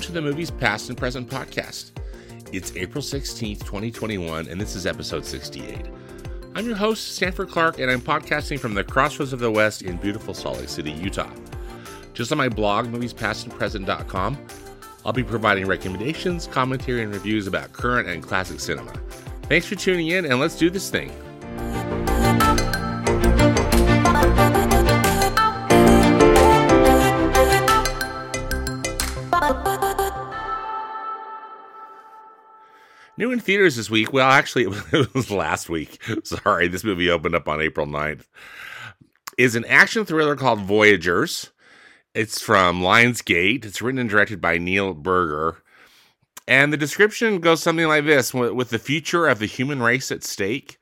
welcome to the Movies Past and Present podcast. It's April 16th, 2021, and this is episode 68. I'm your host, Stanford Clark, and I'm podcasting from the crossroads of the West in beautiful Salt Lake City, Utah. Just on my blog, moviespastandpresent.com, I'll be providing recommendations, commentary, and reviews about current and classic cinema. Thanks for tuning in, and let's do this thing. New in theaters this week. Well, actually, it was last week. Sorry, this movie opened up on April 9th. Is an action thriller called Voyagers. It's from Lionsgate. It's written and directed by Neil Burger. And the description goes something like this With the future of the human race at stake,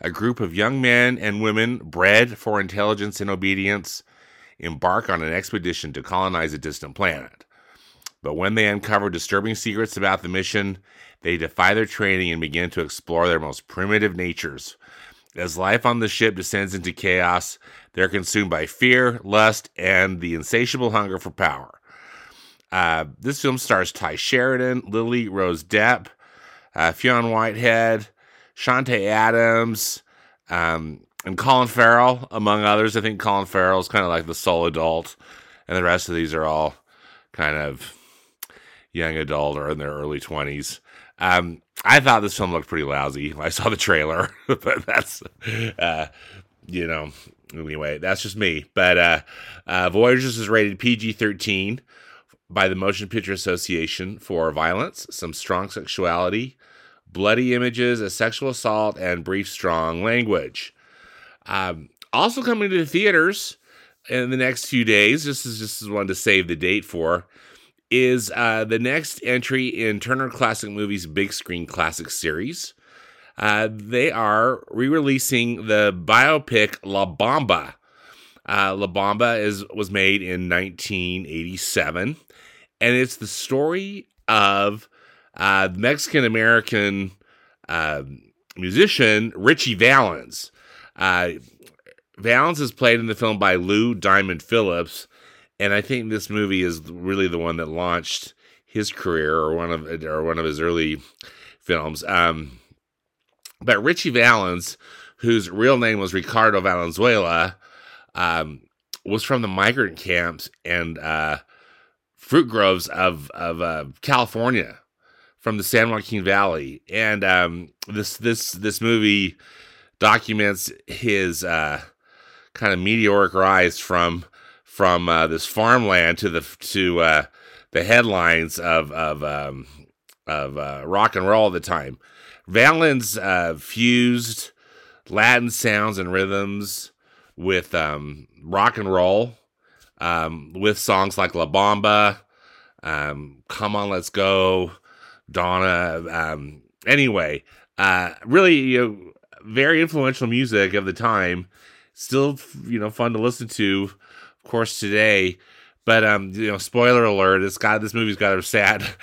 a group of young men and women bred for intelligence and obedience embark on an expedition to colonize a distant planet. But when they uncover disturbing secrets about the mission, they defy their training and begin to explore their most primitive natures. As life on the ship descends into chaos, they're consumed by fear, lust, and the insatiable hunger for power. Uh, this film stars Tye Sheridan, Lily Rose Depp, uh, Fionn Whitehead, Chanté Adams, um, and Colin Farrell, among others. I think Colin Farrell is kind of like the sole adult, and the rest of these are all kind of young adult or in their early 20s. Um, I thought this film looked pretty lousy. I saw the trailer, but that's, uh, you know, anyway, that's just me. But uh, uh, Voyagers is rated PG 13 by the Motion Picture Association for violence, some strong sexuality, bloody images, a sexual assault, and brief, strong language. Um, also coming to the theaters in the next few days, this is just one to save the date for, is uh, the next entry in Turner Classic Movies Big Screen Classic series. Uh, they are re-releasing the biopic La Bamba. Uh, La Bamba is was made in 1987, and it's the story of uh, Mexican American uh, musician Ritchie Valens. Uh, Valens is played in the film by Lou Diamond Phillips, and I think this movie is really the one that launched his career or one of or one of his early films. Um, but Ritchie Valens, whose real name was Ricardo Valenzuela, um, was from the migrant camps and uh, fruit groves of of uh, California, from the San Joaquin Valley, and um, this this this movie documents his uh, kind of meteoric rise from from uh, this farmland to the to uh, the headlines of of um, of uh, rock and roll at the time. Valens uh, fused Latin sounds and rhythms with um, rock and roll, um, with songs like La Bamba, um, Come On, Let's Go, Donna. Um, anyway, uh, really, you know, very influential music of the time. Still, you know, fun to listen to course, today. But um, you know, spoiler alert: it's got this movie's got a sad.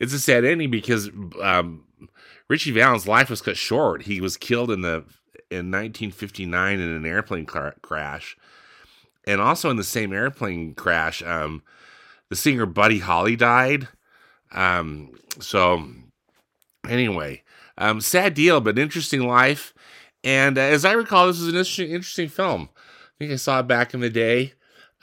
It's a sad ending because um, Ritchie Valens' life was cut short. He was killed in the in 1959 in an airplane car- crash, and also in the same airplane crash, um, the singer Buddy Holly died. Um, so anyway, um, sad deal, but interesting life. And uh, as I recall, this is an interesting, interesting film. I think I saw it back in the day.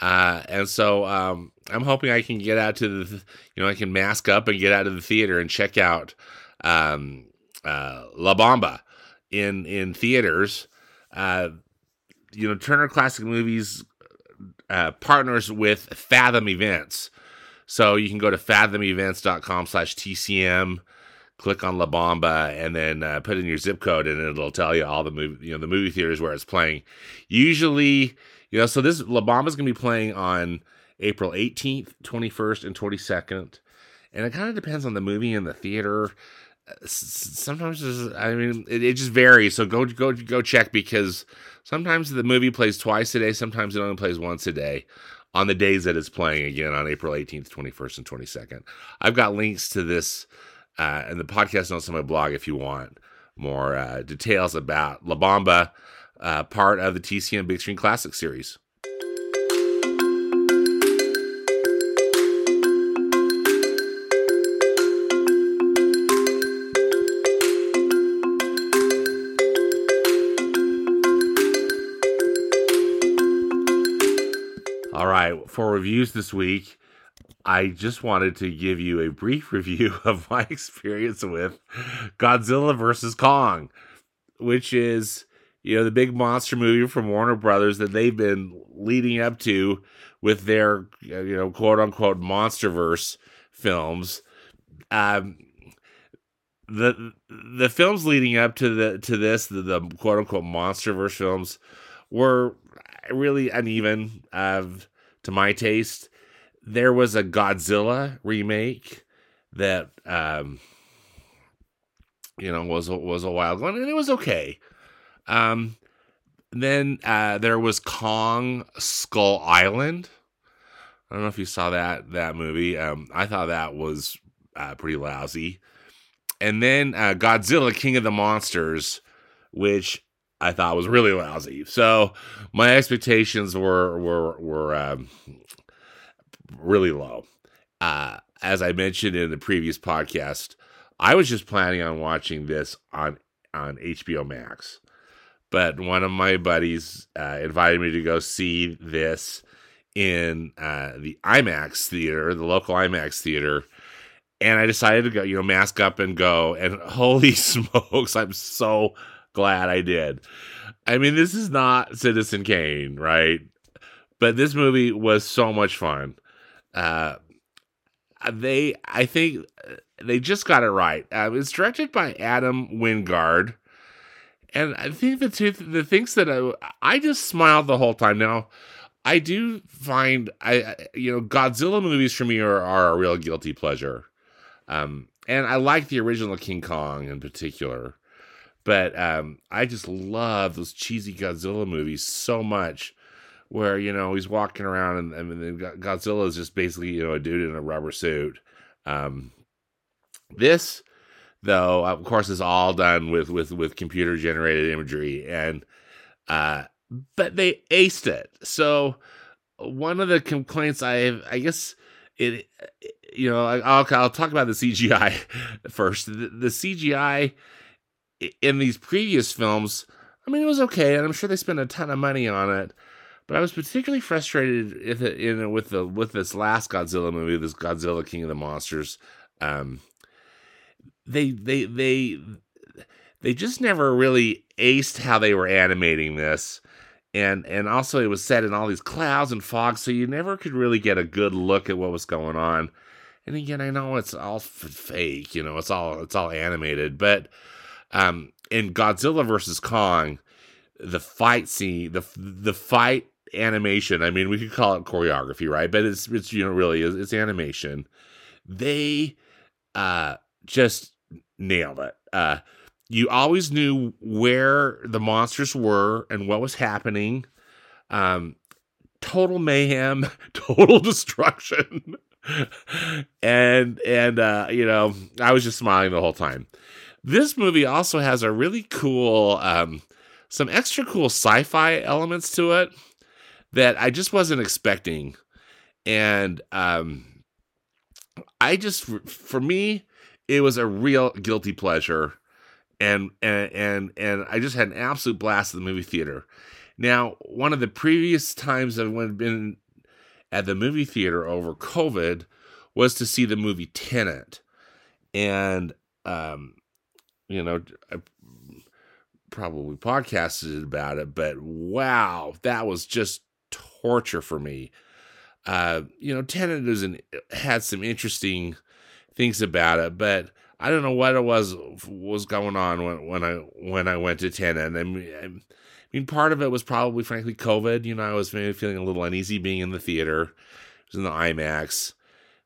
Uh, and so um, I'm hoping I can get out to the, you know, I can mask up and get out of the theater and check out um, uh, La Bamba in in theaters. Uh, you know, Turner Classic Movies uh, partners with Fathom Events, so you can go to fathomevents.com/tcm, click on La Bamba, and then uh, put in your zip code, and it'll tell you all the movie, you know, the movie theaters where it's playing. Usually you know, so this La is going to be playing on April 18th, 21st, and 22nd. And it kind of depends on the movie and the theater. Sometimes, I mean, it, it just varies. So go go go check because sometimes the movie plays twice a day. Sometimes it only plays once a day on the days that it's playing again on April 18th, 21st, and 22nd. I've got links to this uh, in the podcast notes on my blog if you want more uh, details about La Bamba uh, part of the TCM Big Screen Classic series. All right, for reviews this week, I just wanted to give you a brief review of my experience with Godzilla vs. Kong, which is you know, the big monster movie from Warner Brothers that they've been leading up to with their, you know, quote unquote monsterverse films. Um, the the films leading up to the to this the, the quote unquote monsterverse films were really uneven uh, to my taste there was a Godzilla remake that um you know was was a wild one and it was okay. Um then uh there was Kong Skull Island. I don't know if you saw that that movie. Um I thought that was uh, pretty lousy. And then uh, Godzilla King of the Monsters which I thought was really lousy. So my expectations were were were um, really low. Uh, as I mentioned in the previous podcast, I was just planning on watching this on on HBO Max, but one of my buddies uh, invited me to go see this in uh, the IMAX theater, the local IMAX theater, and I decided to go, you know, mask up and go. And holy smokes, I'm so glad I did. I mean, this is not Citizen Kane, right? But this movie was so much fun. Uh, they, I think, they just got it right. Uh, it's directed by Adam Wingard, and I think the two the things that I, I just smiled the whole time. Now, I do find I you know Godzilla movies for me are, are a real guilty pleasure, um, and I like the original King Kong in particular, but um, I just love those cheesy Godzilla movies so much where you know he's walking around and, and Godzilla is just basically you know a dude in a rubber suit. Um, this, though, of course, it's all done with with with computer generated imagery, and uh, but they aced it. So one of the complaints I I guess it, you know, I'll I'll talk about the CGI first. The, the CGI in these previous films, I mean, it was okay, and I'm sure they spent a ton of money on it. But I was particularly frustrated in, in with the with this last Godzilla movie, this Godzilla King of the Monsters. Um, they they they they just never really aced how they were animating this, and and also it was set in all these clouds and fog, so you never could really get a good look at what was going on. And again, I know it's all fake, you know, it's all it's all animated, but um, in Godzilla versus Kong, the fight scene, the the fight animation. I mean, we could call it choreography, right? But it's it's you know really it's, it's animation. They uh just nailed it. Uh you always knew where the monsters were and what was happening. Um total mayhem, total destruction. and and uh you know, I was just smiling the whole time. This movie also has a really cool um some extra cool sci-fi elements to it that I just wasn't expecting. And um, I just, for me, it was a real guilty pleasure. And, and and and I just had an absolute blast at the movie theater. Now, one of the previous times I've been at the movie theater over COVID was to see the movie Tenet, and um, you know, I probably podcasted about it, but wow, that was just torture for me. Uh, you know, Tenet is an, had some interesting things about it, but I don't know what it was was going on when when I when I went to Tenet. I mean, I mean, part of it was probably, frankly, COVID. You know, I was maybe feeling a little uneasy being in the theater. It was in the IMAX.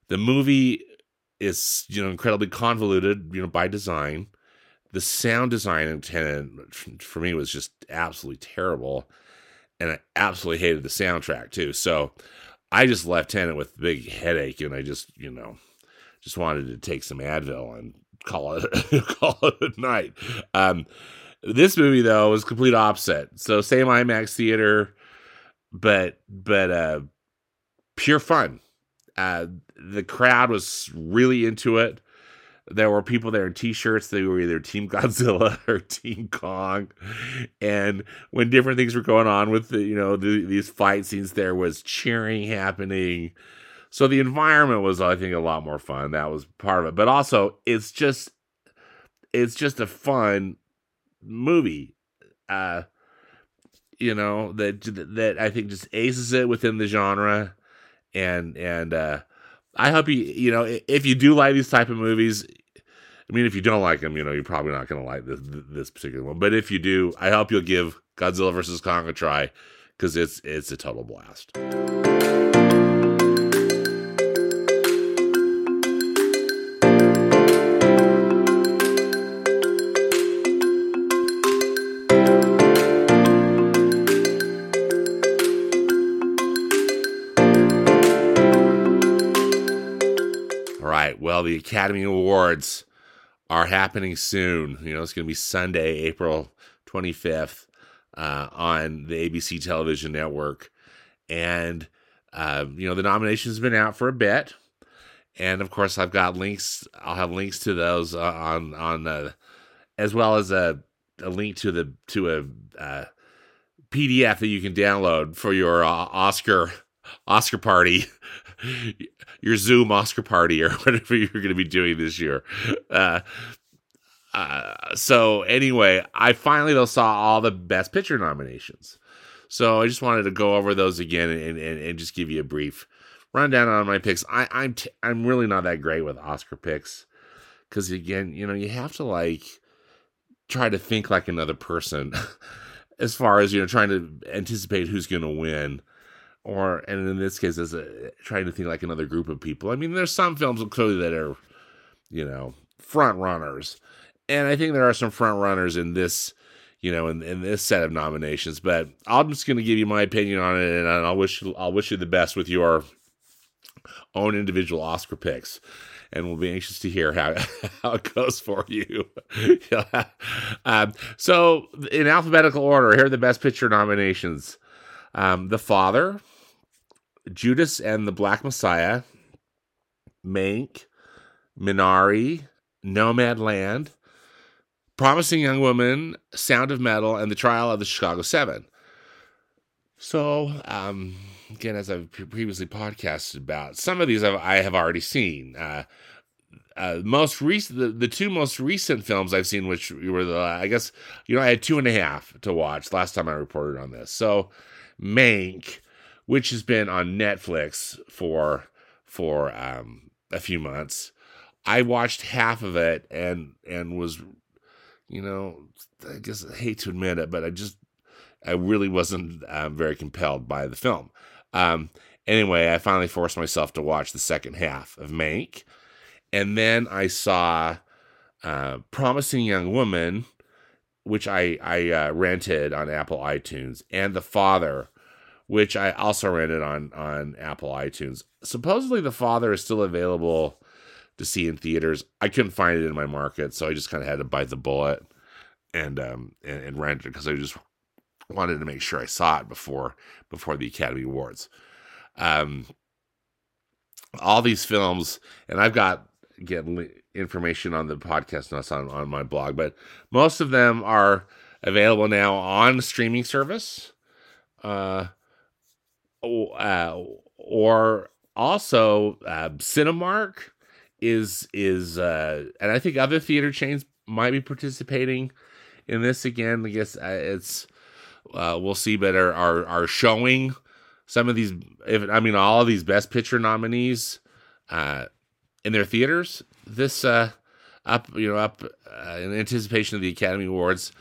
The movie is you know incredibly convoluted, you know, by design. The sound design in Tenet for me was just absolutely terrible and I absolutely hated the soundtrack too. So I just left Tenet with a big headache, and I just you know just wanted to take some Advil and call it call it a night. Um, this movie though was complete opposite. So same IMAX theater, but but uh, pure fun. Uh, the crowd was really into it. there were people there in t-shirts they were either team godzilla or team kong and when different things were going on with the you know the, these fight scenes there was cheering happening so the environment was i think a lot more fun that was part of it but also it's just it's just a fun movie uh you know that that i think just aces it within the genre and and uh I hope you, you know, if you do like these type of movies, I mean, if you don't like them, you know, you're probably not going to like this this particular one. But if you do, I hope you'll give Godzilla vs Kong a try because it's it's a total blast. Well, the Academy Awards are happening soon. You know, it's going to be Sunday, April 25th uh, on the ABC television network. And, uh, you know, the nominations have been out for a bit. And of course, I've got links. I'll have links to those uh, on, on, uh, as well as a, a link to the, to a, uh, PDF that you can download for your uh, Oscar Oscar party your Zoom Oscar party or whatever you're going to be doing this year. Uh, uh, so anyway, I finally though saw all the Best Picture nominations. So I just wanted to go over those again and, and, and just give you a brief rundown on my picks. I, I'm t- I'm really not that great with Oscar picks because again, you know, you have to like try to think like another person as far as you know trying to anticipate who's going to win or and in this case as a, trying to think like another group of people i mean there's some films clearly that are you know front runners and i think there are some front runners in this you know in, in this set of nominations but i'm just going to give you my opinion on it and i'll wish i'll wish you the best with your own individual oscar picks and we'll be anxious to hear how, how it goes for you. yeah. um, so, in alphabetical order, here are the best picture nominations um, The Father, Judas and the Black Messiah, Mank, Minari, Nomadland, Promising Young Woman, Sound of Metal, and The Trial of the Chicago Seven. So, um, again, as I've previously podcasted about, some of these I've, I have already seen. Uh, uh, most recent, the, the two most recent films I've seen, which were the, I guess, you know, I had two and a half to watch last time I reported on this. So, Mank, which has been on Netflix for for um, a few months. I watched half of it and and was, you know, I guess I hate to admit it, but I just I really wasn't uh, very compelled by the film. Um, anyway, I finally forced myself to watch the second half of Mank, and then I saw uh, Promising Young Woman, which I I uh, rented on Apple iTunes, and The Father, which I also rented on on Apple iTunes. Supposedly, The Father is still available to see in theaters. I couldn't find it in my market, so I just kind of had to bite the bullet and um and, and rent it because I just wanted to make sure I saw it before before the Academy Awards. Um, all these films, and I've got getting information on the podcast notes on, on my blog, but most of them are available now on streaming service. Uh, uh, or also uh, Cinemark is is uh, and I think other theater chains might be participating in this again. I guess uh, it's uh, we'll see, but are, are are showing some of these. If I mean all of these Best Picture nominees uh, in their theaters this uh, up you know up uh, in anticipation of the Academy Awards.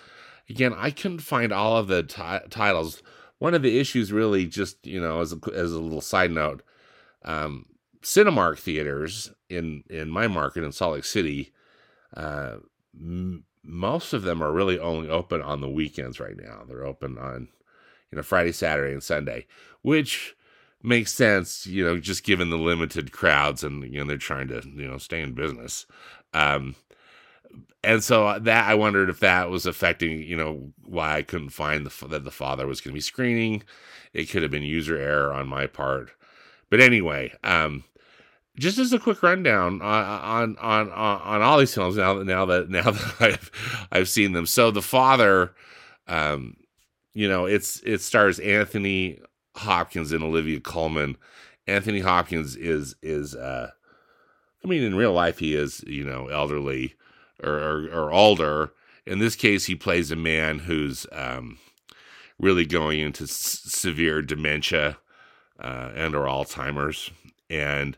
Again, I couldn't find all of the t- titles one of the issues really just you know as a, as a little side note um, cinemark theaters in in my market in salt lake city uh, m- most of them are really only open on the weekends right now. They're open on you know friday saturday and sunday which makes sense you know just given the limited crowds and you know they're trying to you know stay in business. Um, and so uh, that I wondered if that was affecting, you know, why I couldn't find the, that the father was going to be screening. It could have been user error on my part, but anyway, um, just as a quick rundown on on on on all these films now that now that now that I've I've seen them. So the father, um, you know, it's it stars Anthony Hopkins and Olivia Colman. Anthony Hopkins is is uh, I mean, in real life he is you know elderly or or, or older. In this case, he plays a man who's um, really going into s- severe dementia uh, and or Alzheimer's, and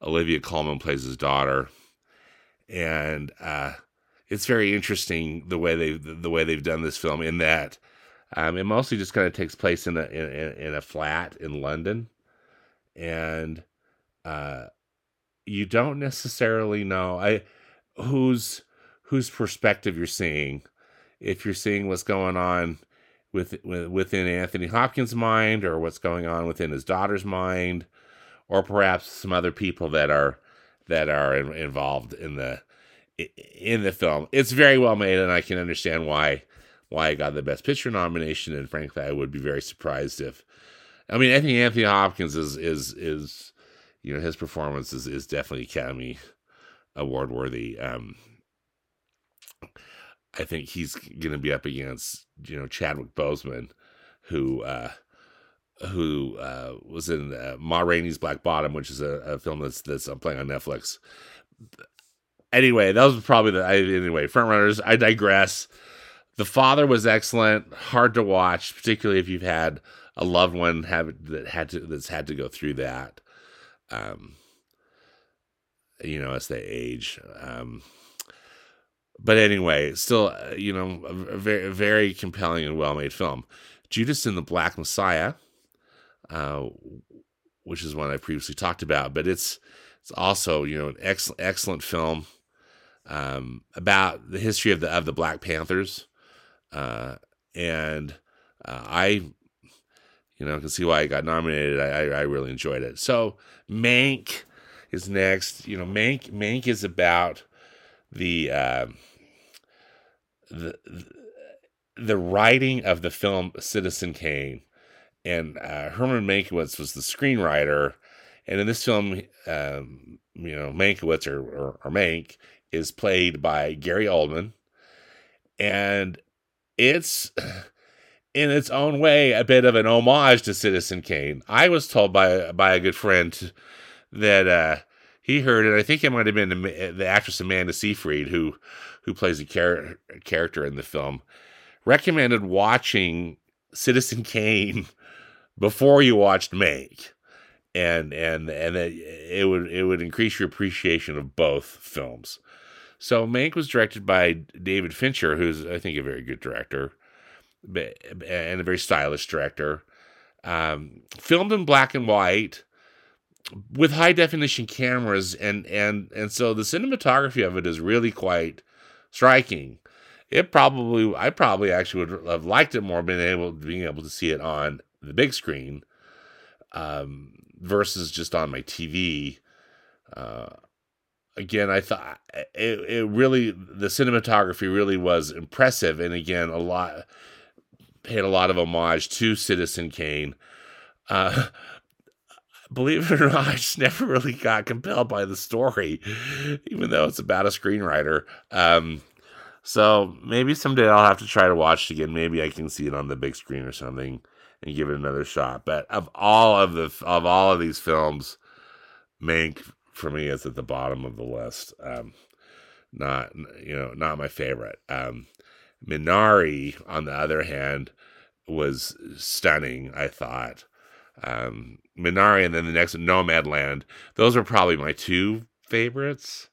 Olivia Colman plays his daughter, and uh, it's very interesting the way they the way they've done this film in that um, it mostly just kind of takes place in a in, in a flat in London, and uh, you don't necessarily know I whose whose perspective you're seeing. If you're seeing what's going on with, with within Anthony Hopkins' mind, or what's going on within his daughter's mind, or perhaps some other people that are that are involved in the in the film. It's very well made, and I can understand why why it got the Best Picture nomination. And frankly, I would be very surprised if. I mean, I think Anthony Hopkins is is is you know his performance is is definitely Academy Award worthy. Um, I think he's going to be up against you know Chadwick Boseman, who uh, who uh, was in uh, Ma Rainey's Black Bottom, which is a, a film that's that's I'm playing on Netflix. Anyway, that was probably the I, anyway front runners. I digress. The Father was excellent, hard to watch, particularly if you've had a loved one have that had to that's had to go through that. Um, you know, as they age. Um, but anyway, still, uh, you know, a, very, very compelling and well made film. Judas and the Black Messiah, uh, which is one I previously talked about, but it's it's also you know an excellent excellent film um, about the history of the of the Black Panthers, uh, and uh, I, you know, can see why I got nominated. I, I, I really enjoyed it. So Mank is next. You know, Mank Mank is about the uh, the the writing of the film Citizen Kane, and uh, Herman Mankiewicz was the screenwriter. And in this film, um, you know, Mankiewicz or, or, or Mank is played by Gary Oldman, and it's in its own way a bit of an homage to Citizen Kane. I was told by by a good friend that uh, he heard it. I think it might have been the, actress Amanda Seyfried who who plays a char- character in the film recommended watching Citizen Kane before you watched Mank, and and and it, it would it would increase your appreciation of both films. So Mank was directed by David Fincher, who's I think a very good director, and a very stylish director. Um, filmed in black and white with high definition cameras and and and so the cinematography of it is really quite striking. It probably i probably actually would have liked it more being able being able to see it on the big screen um, versus just on my tv uh, again i thought it, it really the cinematography really was impressive and again a lot paid a lot of homage to citizen kane. Uh, believe it or not, I just never really got compelled by the story, even though it's about a screenwriter. Um, so maybe someday I'll have to try to watch it again. Maybe I can see it on the big screen or something and give it another shot. But of all of the of all of these films, Mank for me is at the bottom of the list. Um, not you know not my favorite. Um, Minari, on the other hand, was stunning. I thought um, Minari, and then the next Nomadland. Those are probably my two favorites,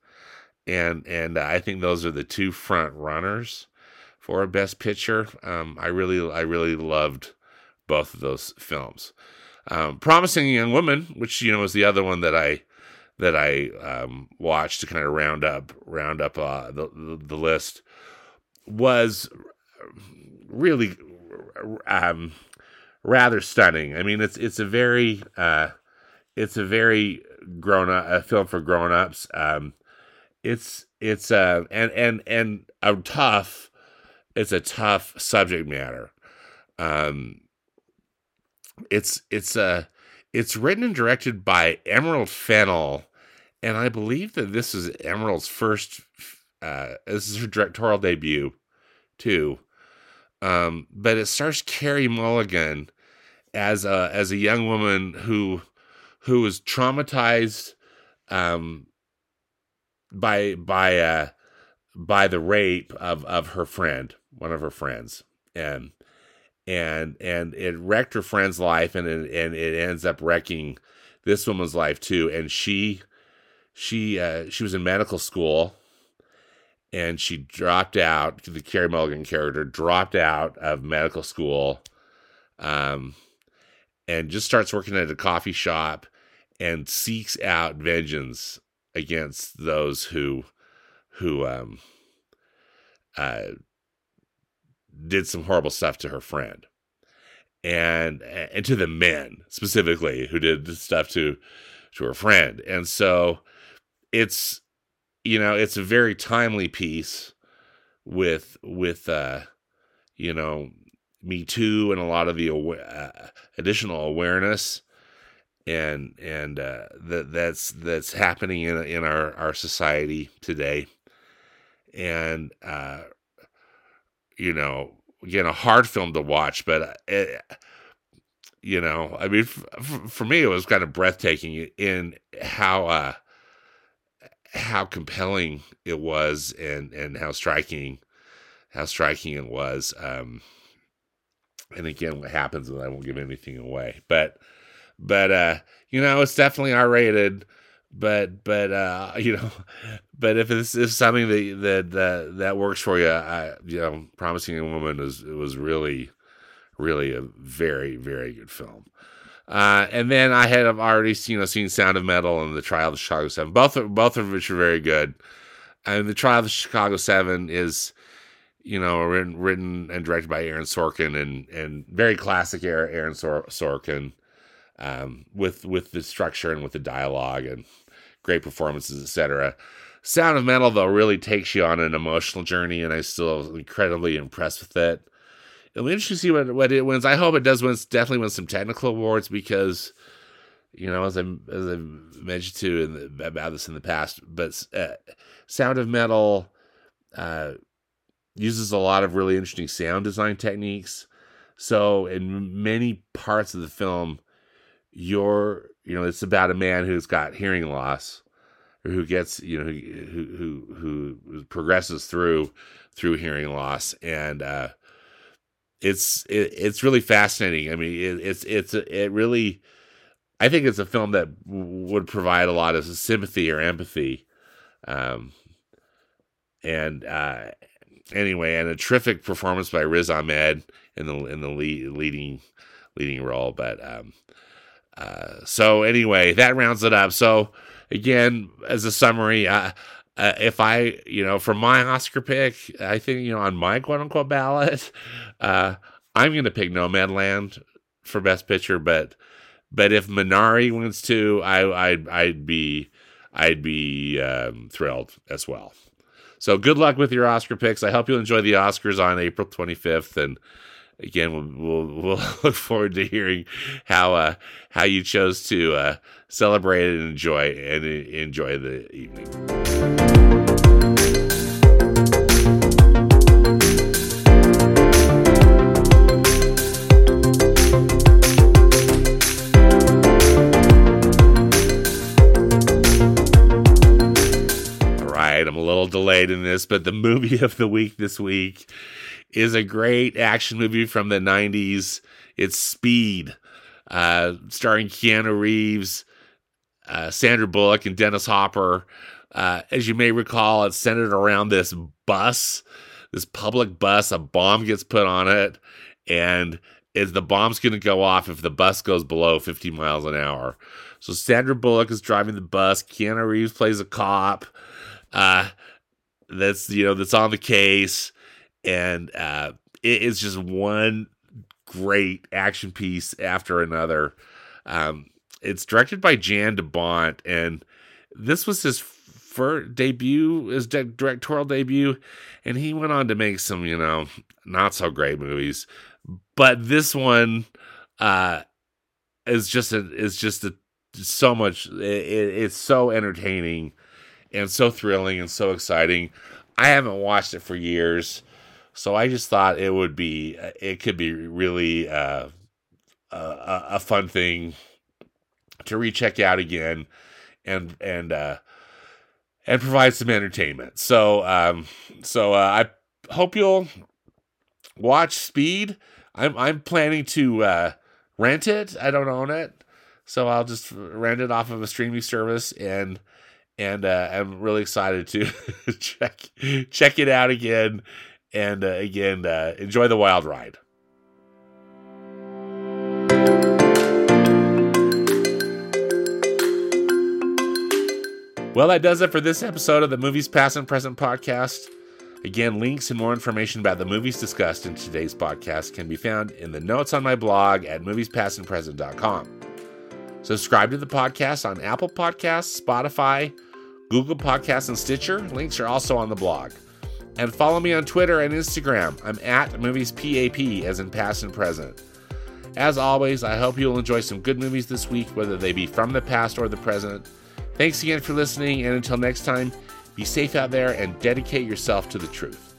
and and I think those are the two front runners for a Best Picture. Um, I really I really loved both of those films. Um, Promising Young Woman, which you know was the other one that I that I um, watched to kind of round up round up uh, the, the, the list, was really um, rather stunning. I mean, it's it's a very uh, it's a very grown up a film for grown ups. Um, it's it's uh and and and a tough it's a tough subject matter. Um, it's it's uh it's written and directed by Emerald Fennell and I believe that this is Emerald's first. Uh, this is her directorial debut, too. Um, but it stars Carey Mulligan as a as a young woman who who was traumatized um, by by uh, by the rape of of her friend, one of her friends, and and and it wrecked her friend's life, and it, and it ends up wrecking this woman's life too. And she she uh, she was in medical school, and she dropped out. The Carey Mulligan character dropped out of medical school, um, and just starts working at a coffee shop, and seeks out vengeance against those who who um uh did some horrible stuff to her friend and and to the men specifically who did the stuff to to her friend and so it's you know it's a very timely piece with with uh you know me too and a lot of the uh, additional awareness and and uh, that that's that's happening in in our our society today, and uh, you know, again, a hard film to watch, but it, uh, you know, I mean, f- for me, it was kind of breathtaking in how uh, how compelling it was, and and how striking how striking it was. Um, and again, what happens, and I won't give anything away, but but uh, you know, it's definitely R rated. But but uh, you know, but if it's if something that that that that works for you, I you know, Promising a Woman is was really really a very very good film. Uh, and then I had already seen you know seen Sound of Metal and The Trial of the Chicago Seven, both of, both of which are very good. And The Trial of the Chicago Seven is you know written, written and directed by Aaron Sorkin and and very classic Aaron Sor- Sorkin um, with with the structure and with the dialogue and great performances, etc. Sound of Metal though really takes you on an emotional journey, and I still incredibly impressed with it. It'll be interesting to see what, what it wins. I hope it does win. Definitely win some technical awards because, you know, as I as I mentioned to the, about this in the past, but uh, Sound of Metal uh, uses a lot of really interesting sound design techniques. So in many parts of the film, you're you know it's about a man who's got hearing loss or who gets you know who who who progresses through through hearing loss and uh it's it, it's really fascinating i mean it, it's it's it really i think it's a film that would provide a lot of sympathy or empathy um and uh anyway and a terrific performance by riz ahmed in the in the lead, leading leading role but um uh, so anyway, that rounds it up. So again, as a summary, uh, uh, if I, you know, for my Oscar pick, I think you know on my quote unquote ballot, uh, I'm going to pick Nomadland for Best Picture. But but if Minari wins too, I I'd, I'd be I'd be um, thrilled as well. So good luck with your Oscar picks. I hope you'll enjoy the Oscars on April 25th and again, we'll, we'll, look forward to hearing how uh, how you chose to uh, celebrate and enjoy and enjoy the evening. All right, I'm a little delayed in this, but the movie of the week this week is a great action movie from the 90s. It's Speed, uh, starring Keanu Reeves, uh, Sandra Bullock, and Dennis Hopper. Uh, as you may recall, it's centered around this bus, this public bus. A bomb gets put on it, and is the bomb's going to go off if the bus goes below 50 miles an hour. So Sandra Bullock is driving the bus. Keanu Reeves plays a cop. Uh, that's you know that's on the case and uh, it is just one great action piece after another. Um, it's directed by Jan de Bont, and this was his first debut, his directorial debut, and he went on to make some, you know, not so great movies. But this one uh, is just a is just a so much. It, it's so entertaining and so thrilling and so exciting. I haven't watched it for years, so I just thought it would be it could be really uh, a, a fun thing to recheck out again and and uh, and provide some entertainment. So um, so uh, I hope you'll watch Speed. I'm I'm planning to uh, rent it. I don't own it, so I'll just rent it off of a streaming service and and uh, I'm really excited to check check it out again and uh, again uh, enjoy the wild ride. Well, that does it for this episode of the Movies Past and Present podcast. Again, links and more information about the movies discussed in today's podcast can be found in the notes on my blog at moviespastandpresent.com. Subscribe to the podcast on Apple Podcasts, Spotify, Google Podcasts, and Stitcher. Links are also on the blog. And follow me on Twitter and Instagram. I'm at moviespap, as in past and present. As always, I hope you'll enjoy some good movies this week, whether they be from the past or the present. Thanks again for listening, and until next time, be safe out there and dedicate yourself to the truth.